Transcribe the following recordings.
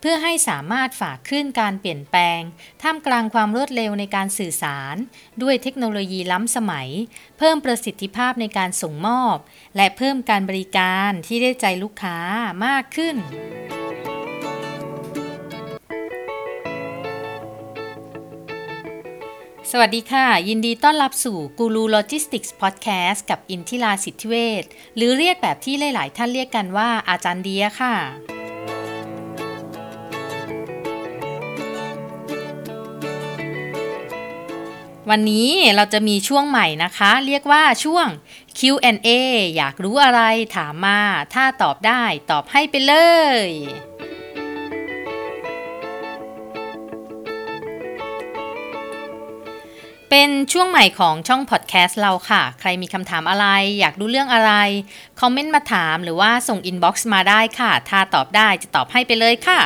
เพื่อให้สามารถฝ่าคลื่นการเปลี่ยนแปลง ท่ามกลางความรวดเร็วในการสื่อสาร ด้วยเทคโนโลยีล้ำสมัย เพิ่มประสิทธิภาพในการส่งมอบ และเพิ่มการบริการที่ได้ใจลูกค้ามากขึ้นสวัสดีค่ะ ยินดีต้อนรับสู่กูรูโลจิสติกส์พอดแคสต์กับอินทิราสิทธิเวชหรือเรียกแบบที่หลาย ๆ ท่านเรียกกันว่าอาจารย์เดียค่ะ วันนี้เราจะมีช่วงใหม่นะคะ เรียกว่าช่วง Q&A อยากรู้อะไรถามมา ถ้าตอบได้ตอบให้ไปเลย เป็นช่วงใหม่ของช่องพอดแคสต์เราค่ะ ใครมีคำถามอะไร อยากรู้เรื่องอะไร คอมเมนต์มาถามหรือว่าส่ง inbox มาได้ค่ะ ถ้าตอบได้จะตอบให้ไปเลยค่ะ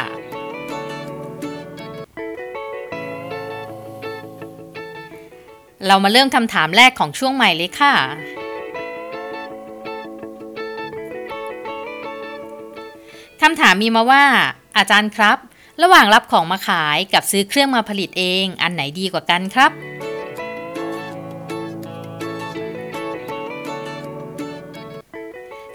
เรามาเริ่มคำถามแรกของช่วงใหม่เลยค่ะ คำถามมีมาว่า อาจารย์ครับ ระหว่างรับของมาขายกับซื้อเครื่องมาผลิตเอง อันไหนดีกว่ากันครับ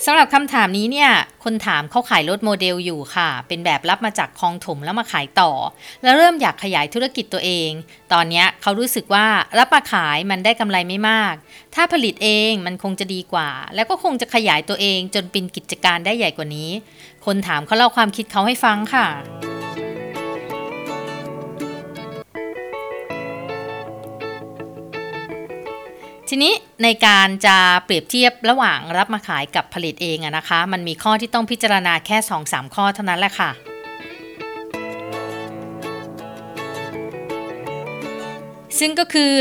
สำหรับคำถามนี้เนี่ย คนถามเขาขายรถโมเดลอยู่ค่ะ เป็นแบบรับมาจากคลองถมแล้วมาขายต่อ แล้วเริ่มอยากขยายธุรกิจตัวเอง ตอนนี้เขารู้สึกว่ารับมาขายมันได้กำไรไม่มาก ถ้าผลิตเองมันคงจะดีกว่า แล้วก็คงจะขยายตัวเองจนเป็นกิจการได้ใหญ่กว่านี้ คนถามเขาเล่าความคิดเขาให้ฟังค่ะ ทีนี้ในการจะเปรียบเทียบระหว่างรับมาขายกับผลิตเองอะนะคะ มันมีข้อที่ต้องพิจารณาแค่2-3ข้อเท่านั้นแหละค่ะซึ่งก็คือ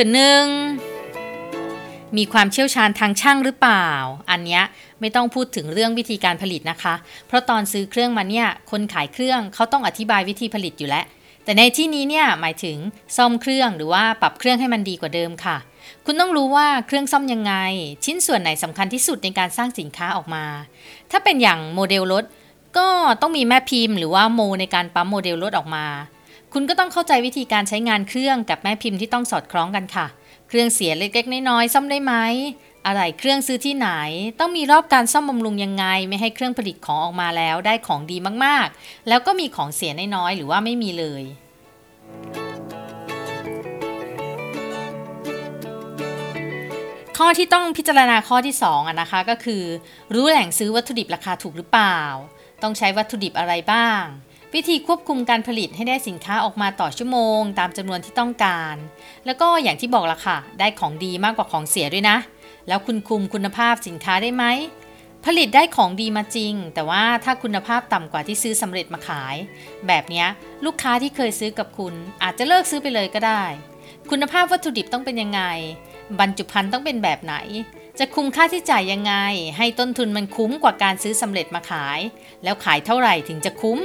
1. มีความเชี่ยวชาญทางช่างหรือเปล่า อันนี้ไม่ต้องพูดถึงเรื่องวิธีการผลิตนะคะ เพราะตอนซื้อเครื่องมาเนี่ยคนขายเครื่องเขาต้องอธิบายวิธีผลิตอยู่แล้ว แต่ในที่นี้เนี่ยหมายถึงซ่อมเครื่องหรือว่าปรับเครื่องให้มันดีกว่าเดิมค่ะ คุณต้องรู้ว่าเครื่องซ่อมยังไง ชิ้นส่วนไหนสำคัญที่สุดในการสร้างสินค้าออกมา ถ้าเป็นอย่างโมเดลรถ ก็ต้องมีแม่พิมพ์หรือว่าโมในการปั๊มโมเดลรถออกมา คุณก็ต้องเข้าใจวิธีการใช้งานเครื่องกับแม่พิมพ์ที่ต้องสอดคล้องกันค่ะ เครื่องเสียเล็กๆน้อยๆซ่อมได้ไหมอะไรเครื่องซื้อที่ไหน ต้องมีรอบการซ่อมบำรุงยังไง ไม่ให้เครื่องผลิตของออกมาแล้วได้ของดีมากๆ แล้วก็มีของเสียน้อยๆหรือว่าไม่มีเลย ข้อที่ต้องพิจารณาข้อที่2อะนะคะก็คือ รู้แหล่งซื้อวัตถุดิบราคาถูกหรือเปล่า ต้องใช้วัตถุดิบอะไรบ้าง วิธีควบคุมการผลิตให้ได้สินค้าออกมาต่อชั่วโมง ตามจำนวนที่ต้องการ แล้วก็อย่างที่บอกละค่ะ ได้ของดีมากกว่าของเสียด้วยนะ แล้วคุณคุมคุณภาพสินค้าได้ไหมผลิตได้ของดีมาจริง แต่ว่าถ้าคุณภาพต่ำกว่าที่ซื้อสำเร็จมาขาย แบบนี้ลูกค้าที่เคยซื้อกับคุณอาจจะเลิกซื้อไปเลยก็ได้ คุณภาพวัตถุดิบต้องเป็นยังไง บรรจุภัณฑ์ต้องเป็นแบบไหน จะคุ้มค่าที่จ่ายยังไง ให้ต้นทุนมันคุ้มกว่าการซื้อสำเร็จมาขาย แล้วขายเท่าไหร่ถึงจะคุ้ม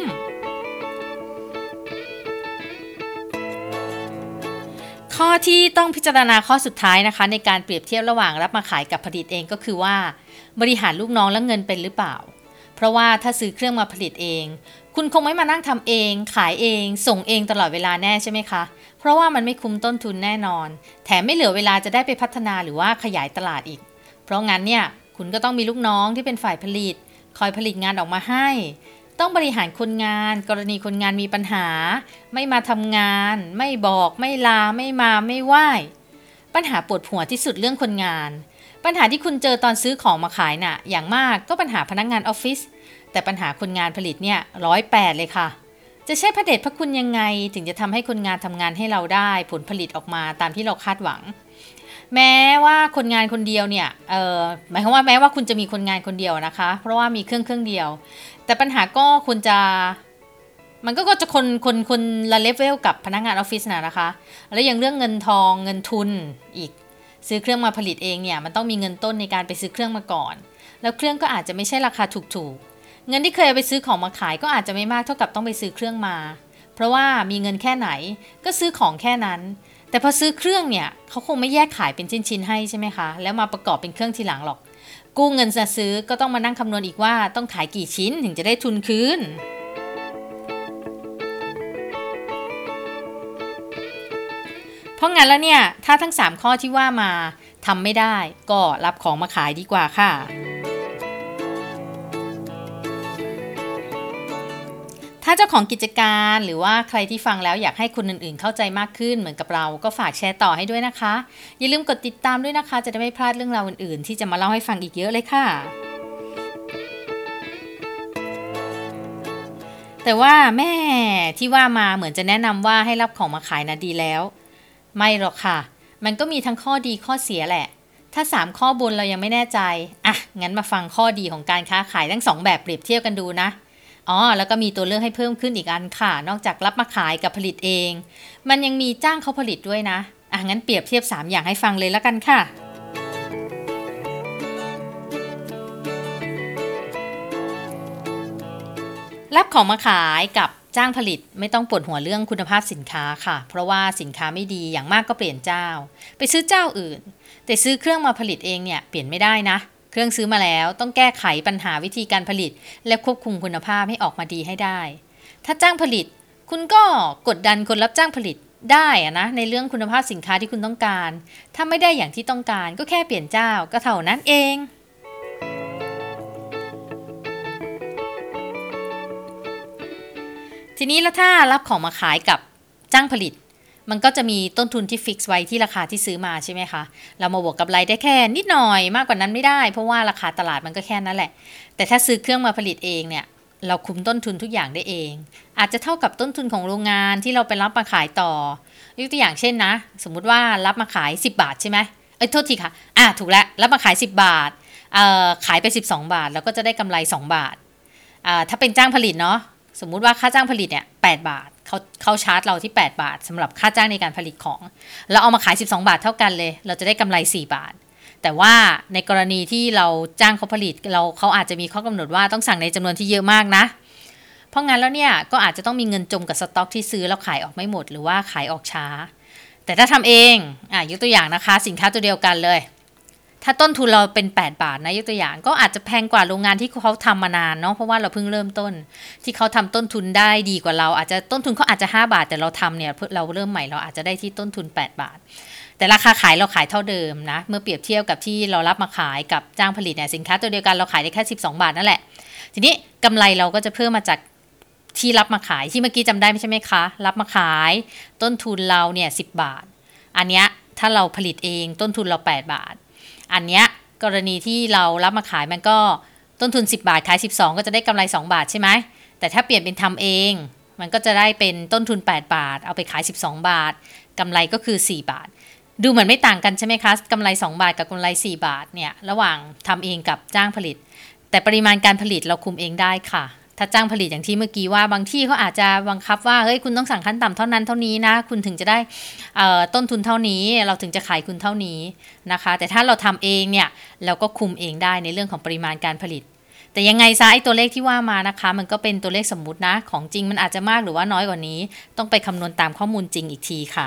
ข้อที่ต้องพิจารณาข้อสุดท้ายนะคะ ในการเปรียบเทียบระหว่างรับมาขายกับผลิตเองก็คือว่า บริหารลูกน้องและเงินเป็นหรือเปล่า ราะว่าถ้าซื้อเครื่องมาผลิตเอง คุณคงไม่มานั่งทำเอง ขายเอง ส่งเองตลอดเวลาแน่ใช่ไหมคะ เพราะว่ามันไม่คุ้มต้นทุนแน่นอน แถมไม่เหลือเวลาจะได้ไปพัฒนาหรือว่าขยายตลาดอีก เพราะงั้นเนี่ยคุณก็ต้องมีลูกน้องที่เป็นฝ่ายผลิต คอยผลิตงานออกมาให้ ต้องบริหารคนงาน กรณีคนงานมีปัญหา ไม่มาทำงาน ไม่บอก ไม่ลา ไม่มา ไม่ไหวปัญหาปวดหัวที่สุดเรื่องคนงานปัญหาที่คุณเจอตอนซื้อของมาขายนะ่ะ อย่างมากก็ปัญหาพนักงงานออฟฟิศ แต่ปัญหาคนงานผลิตเนี่ยร้อยแปดเลยค่ะ จะใช้พระเดชพระคุณยังไง ถึงจะทำให้คนงานทำงานให้เราได้ผลผลิตออกมาตามที่เราคาดหวัง แม้ว่าคนงานคนเดียวเนี่ยเออหมายความว่าแม้ว่าคุณจะมีคนงานคนเดียวนะคะ เพราะว่ามีเครื่องเครื่องเดียว แต่ปัญหาก็คุณจะมันก็จะคนคนคนละเลเวลกับพนักงานออฟฟิศนะนะคะ แล้วอย่างเรื่องเงินทองเงินทุนอีก ซื้อเครื่องมาผลิตเองเนี่ยมันต้องมีเงินต้นในการไปซื้อเครื่องมาก่อน แล้วเครื่องก็อาจจะไม่ใช่ราคาถูกๆ เงินที่เคยเอาไปซื้อของมาขายก็อาจจะไม่มากเท่ากับต้องไปซื้อเครื่องมา เพราะว่ามีเงินแค่ไหนก็ซื้อของแค่นั้น แต่พอซื้อเครื่องเนี่ยเขาคงไม่แยกขายเป็นชิ้นๆให้ใช่ไหมคะ แล้วมาประกอบเป็นเครื่องทีหลังหรอก กู้เงินจะซื้อก็ต้องมานั่งคำนวณอีกว่าต้องขายกี่ชิ้นถึงจะได้ทุนคืนเพราะงั้นแล้วเนี่ย ถ้าทั้ง 3 ข้อที่ว่ามาทำไม่ได้ ก็รับของมาขายดีกว่าค่ะ ถ้าเจ้าของกิจการหรือว่าใครที่ฟังแล้วอยากให้คนอื่นๆ เข้าใจมากขึ้นเหมือนกับเราก็ฝากแชร์ต่อให้ด้วยนะคะ อย่าลืมกดติดตามด้วยนะคะ จะได้ไม่พลาดเรื่องราวอื่นๆ ที่จะมาเล่าให้ฟังอีกเยอะเลยค่ะ แต่ว่าแม่ที่ว่ามาเหมือนจะแนะนำว่าให้รับของมาขายนะดีแล้ว ไม่หรอกค่ะ มันก็มีทั้งข้อดีข้อเสียแหละ ถ้า 3 ข้อบนเรายังไม่แน่ใจอะงั้นมาฟังข้อดีของการค้าขายทั้ง 2 แบบเปรียบเทียบกันดูนะ อ๋อแล้วก็มีตัวเลือกให้เพิ่มขึ้นอีกอันค่ะ นอกจากรับมาขายกับผลิตเอง มันยังมีจ้างเขาผลิตด้วยนะอะงั้นเปรียบเทียบ 3 อย่างให้ฟังเลยแล้วกันค่ะรับของมาขายกับจ้างผลิตไม่ต้องปวดหัวเรื่องคุณภาพสินค้าค่ะ เพราะว่าสินค้าไม่ดีอย่างมากก็เปลี่ยนเจ้า ไปซื้อเจ้าอื่น แต่ซื้อเครื่องมาผลิตเองเนี่ยเปลี่ยนไม่ได้นะ เครื่องซื้อมาแล้วต้องแก้ไขปัญหาวิธีการผลิต และควบคุมคุณภาพให้ออกมาดีให้ได้ ถ้าจ้างผลิต คุณก็กดดันคนรับจ้างผลิตได้อะนะในเรื่องคุณภาพสินค้าที่คุณต้องการ ถ้าไม่ได้อย่างที่ต้องการก็แค่เปลี่ยนเจ้าก็เท่านั้นเอง ทีนี้แล้วถ้ารับของมาขายกับจ้างผลิต มันก็จะมีต้นทุนที่ฟิกซ์ไว้ที่ราคาที่ซื้อมาใช่ไหมคะ เรามาบวกกับไรได้แค่นิดหน่อยมากกว่านั้นไม่ได้ เพราะว่าราคาตลาดมันก็แค่นั้นแหละ แต่ถ้าซื้อเครื่องมาผลิตเองเนี่ย เราคุมต้นทุนทุกอย่างได้เอง อาจจะเท่ากับต้นทุนของโรงงานที่เราไปรับมาขายต่อ ยกตัวอย่างเช่นนะ สมมุติว่ารับมาขาย 10 บาทใช่ไหมเอ้ยโทษทีค่ะ อะถูกแล้ว รับมาขาย 10 บาท เอ่อขายไป 12 บาท แล้วก็จะได้กำไร 2 บาท อ่าถ้าเป็นจ้างผลิตเนาะ สมมุติว่าค่าจ้างผลิตเนี่ย8บาท เขาเขาชาร์จเราที่ 8 บาทสำหรับค่าจ้างในการผลิตของ แล้วเอามาขาย 12 บาทเท่ากันเลย เราจะได้กำไร 4 บาท แต่ว่าในกรณีที่เราจ้างเขาผลิตเราเขาอาจจะมีข้อกำหนดว่าต้องสั่งในจำนวนที่เยอะมากนะ เพราะงั้นแล้วเนี่ยก็อาจจะต้องมีเงินจมกับสต็อกที่ซื้อแล้วขายออกไม่หมด หรือว่าขายออกช้า แต่ถ้าทำเองอะยกตัวอย่างนะคะ สินค้าตัวเดียวกันเลย ถ้าต้นทุนเราเป็น 8 บาทนะยกตัวอย่าง ก็อาจจะแพงกว่าโรงงานที่เขาทำมานานเนาะเพราะว่าเราเพิ่งเริ่มต้น ที่เขาทำต้นทุนได้ดีกว่าเรา อาจจะต้นทุนเขาอาจจะ 5 บาท แต่เราทำเนี่ยเราเริ่มใหม่เราอาจจะได้ที่ต้นทุน 8 บาท แต่ราคาขายเราขายเท่าเดิมนะเมื่อเปรียบเทียบกับที่เรารับมาขายกับจ้างผลิตเนี่ยสินค้าตัวเดียวกันเราขายได้แค่ 12 บาทนั่นแหละ ทีนี้กำไรเราก็จะเพิ่มมาจากที่รับมาขายที่เมื่อกี้จำได้ไม่ใช่ไหมคะ รับมาขาย ต้นทุนเราเนี่ยสิบาท อันเนี้ยถ้าเราผลิตเองต้นทุนเรา 8 บาท อันเนี้ยกรณีที่เรารับมาขายมันก็ต้นทุน 10 บาทขาย 12 ก็จะได้กำไร 2 บาทใช่ไหม แต่ถ้าเปลี่ยนเป็นทำเอง มันก็จะได้เป็นต้นทุน 8 บาท เอาไปขาย 12 บาทกำไรก็คือ 4 บาท ดูเหมือนไม่ต่างกันใช่ไหมคะกำไร 2 บาทกับกำไร 4 บาทเนี่ยระหว่างทำเองกับจ้างผลิต แต่ปริมาณการผลิตเราคุมเองได้ค่ะ ถ้าจ้างผลิตอย่างที่เมื่อกี้ว่าบางที่เขาอาจจะบังคับว่าเฮ้ยคุณต้องสั่งขั้นต่ำเท่านั้นเท่านี้นะ คุณถึงจะได้ต้นทุนเท่านี้ เราถึงจะขายคุณเท่านี้นะคะ แต่ถ้าเราทำเองเนี่ยเราก็คุมเองได้ในเรื่องของปริมาณการผลิต แต่ยังไงซะไอ้ตัวเลขที่ว่ามานะคะ มันก็เป็นตัวเลขสมมุตินะ ของจริงมันอาจจะมากหรือว่าน้อยกว่านี้ ต้องไปคำนวณตามข้อมูลจริงอีกทีค่ะ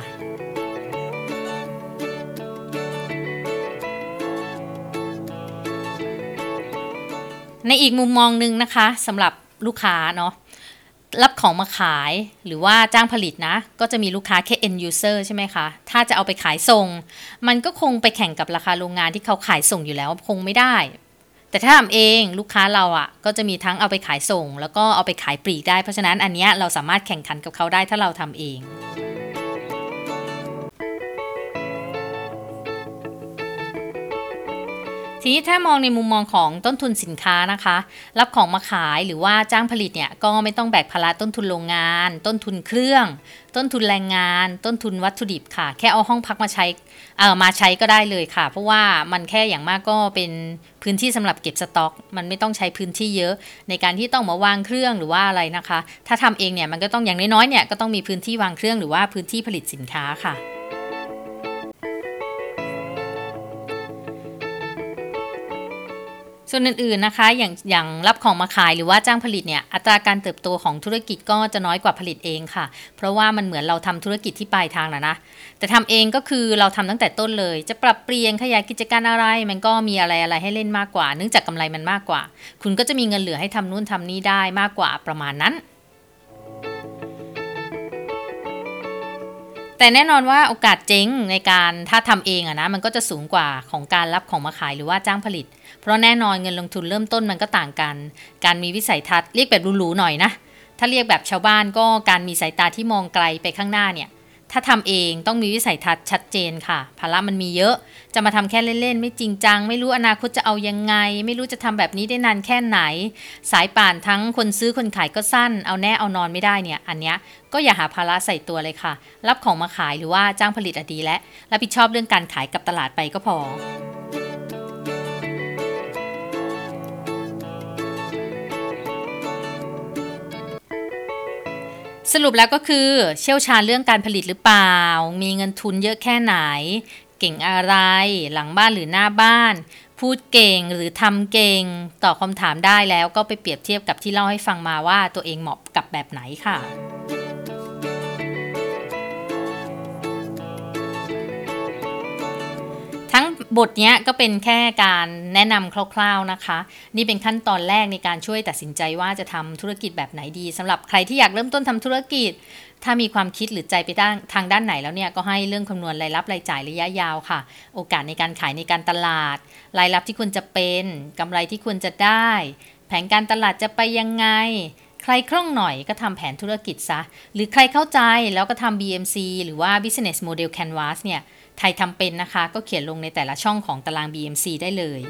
ในอีกมุมมองหนึ่งนะคะสำหรับ ลูกค้าเนาะรับของมาขายหรือว่าจ้างผลิตนะ ก็จะมีลูกค้าแค่ end user ใช่ไหมคะ ถ้าจะเอาไปขายส่ง มันก็คงไปแข่งกับราคาโรงงานที่เขาขายส่งอยู่แล้วคงไม่ได้ แต่ถ้าทำเองลูกค้าเราอะ่ะ ก็จะมีทั้งเอาไปขายส่ง แล้วก็เอาไปขายปลีกได้เพราะฉะนั้นอันเนี้ยเราสามารถแข่งขันกับเขาได้ถ้าเราทำเอง ทีนี้ถ้ามองในมุมมองของต้นทุนสินค้านะคะ รับของมาขายหรือว่าจ้างผลิตเนี่ยก็ไม่ต้องแบกภาระต้นทุนโรงงาน ต้นทุนเครื่อง ต้นทุนแรงงาน ต้นทุนวัตถุดิบค่ะ แค่เอาห้องพักมาใช้เอ่อมาใช้ก็ได้เลยค่ะ เพราะว่ามันแค่อย่างมากก็เป็นพื้นที่สำหรับเก็บสต็อก มันไม่ต้องใช้พื้นที่เยอะ ในการที่ต้องมาวางเครื่องหรือว่าอะไรนะคะ ถ้าทำเองเนี่ยมันก็ต้องอย่างน้อยๆเนี่ยก็ต้องมีพื้นที่วางเครื่องหรือว่าพื้นที่ผลิตสินค้าค่ะ ส่วนอื่นๆนะคะ อย่างอย่างรับของมาขายหรือว่าจ้างผลิตเนี่ยอัตราการเติบโตของธุรกิจก็จะน้อยกว่าผลิตเองค่ะ เพราะว่ามันเหมือนเราทำธุรกิจที่ปลายทางนะนะ แต่ทำเองก็คือเราทำตั้งแต่ต้นเลย จะปรับเปลี่ยนขยายกิจการอะไร มันก็มีอะไรอะไรให้เล่นมากกว่า เนื่องจากกำไรมันมากกว่า คุณก็จะมีเงินเหลือให้ทำนู่นทำนี่ได้มากกว่าประมาณนั้น แต่แน่นอนว่าโอกาสเจ๊งในการถ้าทำเองอะนะมันก็จะสูงกว่าของการรับของมาขายหรือว่าจ้างผลิต เพราะแน่นอนเงินลงทุนเริ่มต้นมันก็ต่างกัน การมีวิสัยทัศน์เรียกแบบหรูๆหน่อยนะ ถ้าเรียกแบบชาวบ้านก็การมีสายตาที่มองไกลไปข้างหน้าเนี่ย ถ้าทำเองต้องมีวิสัยทัศน์ชัดเจนค่ะ ภาระมันมีเยอะ จะมาทำแค่เล่นๆ ไม่จริงจัง ไม่รู้อนาคตจะเอายังไง ไม่รู้จะทำแบบนี้ได้นานแค่ไหน สายป่านทั้งคนซื้อคนขายก็สั้น เอาแน่เอานอนไม่ได้เนี่ย อันเนี้ยก็อย่าหาภาระใส่ตัวเลยค่ะ รับของมาขายหรือว่าจ้างผลิตอดีและรับผิดชอบเรื่องการขายกับตลาดไปก็พอ สรุปแล้วก็คือเชี่ยวชาญเรื่องการผลิตหรือเปล่า มีเงินทุนเยอะแค่ไหน เก่งอะไร หลังบ้านหรือหน้าบ้าน พูดเก่งหรือทำเก่ง ตอบคำถามได้แล้วก็ไปเปรียบเทียบกับที่เล่าให้ฟังมาว่าตัวเองเหมาะกับแบบไหนค่ะ บทนี้ก็เป็นแค่การแนะนำคร่าวๆนะคะ นี่เป็นขั้นตอนแรกในการช่วยตัดสินใจว่าจะทำธุรกิจแบบไหนดีสำหรับใครที่อยากเริ่มต้นทำธุรกิจ ถ้ามีความคิดหรือใจไปด้านทางด้านไหนแล้วเนี่ยก็ให้เรื่องคำนวณรายรับรายจ่ายระยะยาวค่ะ โอกาสในการขายในการตลาด รายรับที่ควรจะเป็นกำไรที่ควรจะได้ แผนการตลาดจะไปยังไงใครคล่องหน่อยก็ทำแผนธุรกิจซะ หรือใครเข้าใจแล้วก็ทำ BMC หรือว่า Business Model Canvas เนี่ย ไทยทำเป็นนะคะ ก็เขียนลงในแต่ละช่องของตาราง BMC ได้เลย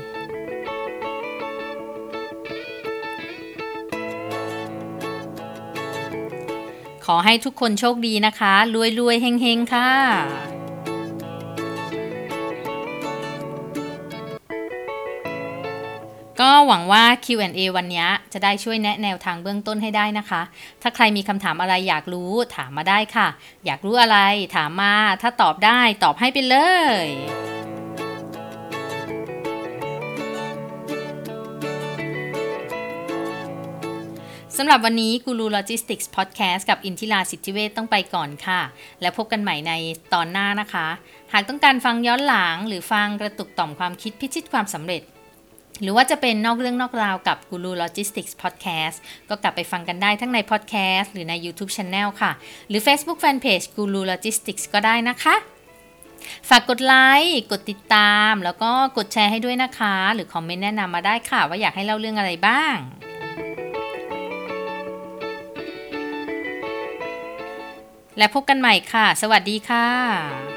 ขอให้ทุกคนโชคดีนะคะ รวยรวยๆเฮงๆ ค่ะ ก็หวังว่า Q&A วันนี้จะได้ช่วยแนะแนวทางเบื้องต้นให้ได้นะคะ ถ้าใครมีคำถามอะไรอยากรู้ถามมาได้ค่ะ อยากรู้อะไรถามมา ถ้าตอบได้ตอบให้ไปเลย สำหรับวันนี้กูรูโลจิสติกส์พอดแคสต์กับอินทิราสิทธิเวชต้องไปก่อนค่ะ แล้วพบกันใหม่ในตอนหน้านะคะ หากต้องการฟังย้อนหลังหรือฟังกระตุกต่อมความคิดพิชิตความสำเร็จ หรือว่าจะเป็นนอกเรื่องนอกราวกับ Guru Logistics Podcast ก็กลับไปฟังกันได้ทั้งใน Podcast หรือใน YouTube Channel ค่ะ หรือ Facebook Fanpage Guru Logistics ก็ได้นะคะ ฝากกดไลค์ กดติดตาม แล้วก็กดแชร์ให้ด้วยนะคะ หรือคอมเมนต์แนะนำมาได้ค่ะ ว่าอยากให้เล่าเรื่องอะไรบ้างและพบกันใหม่ค่ะ สวัสดีค่ะ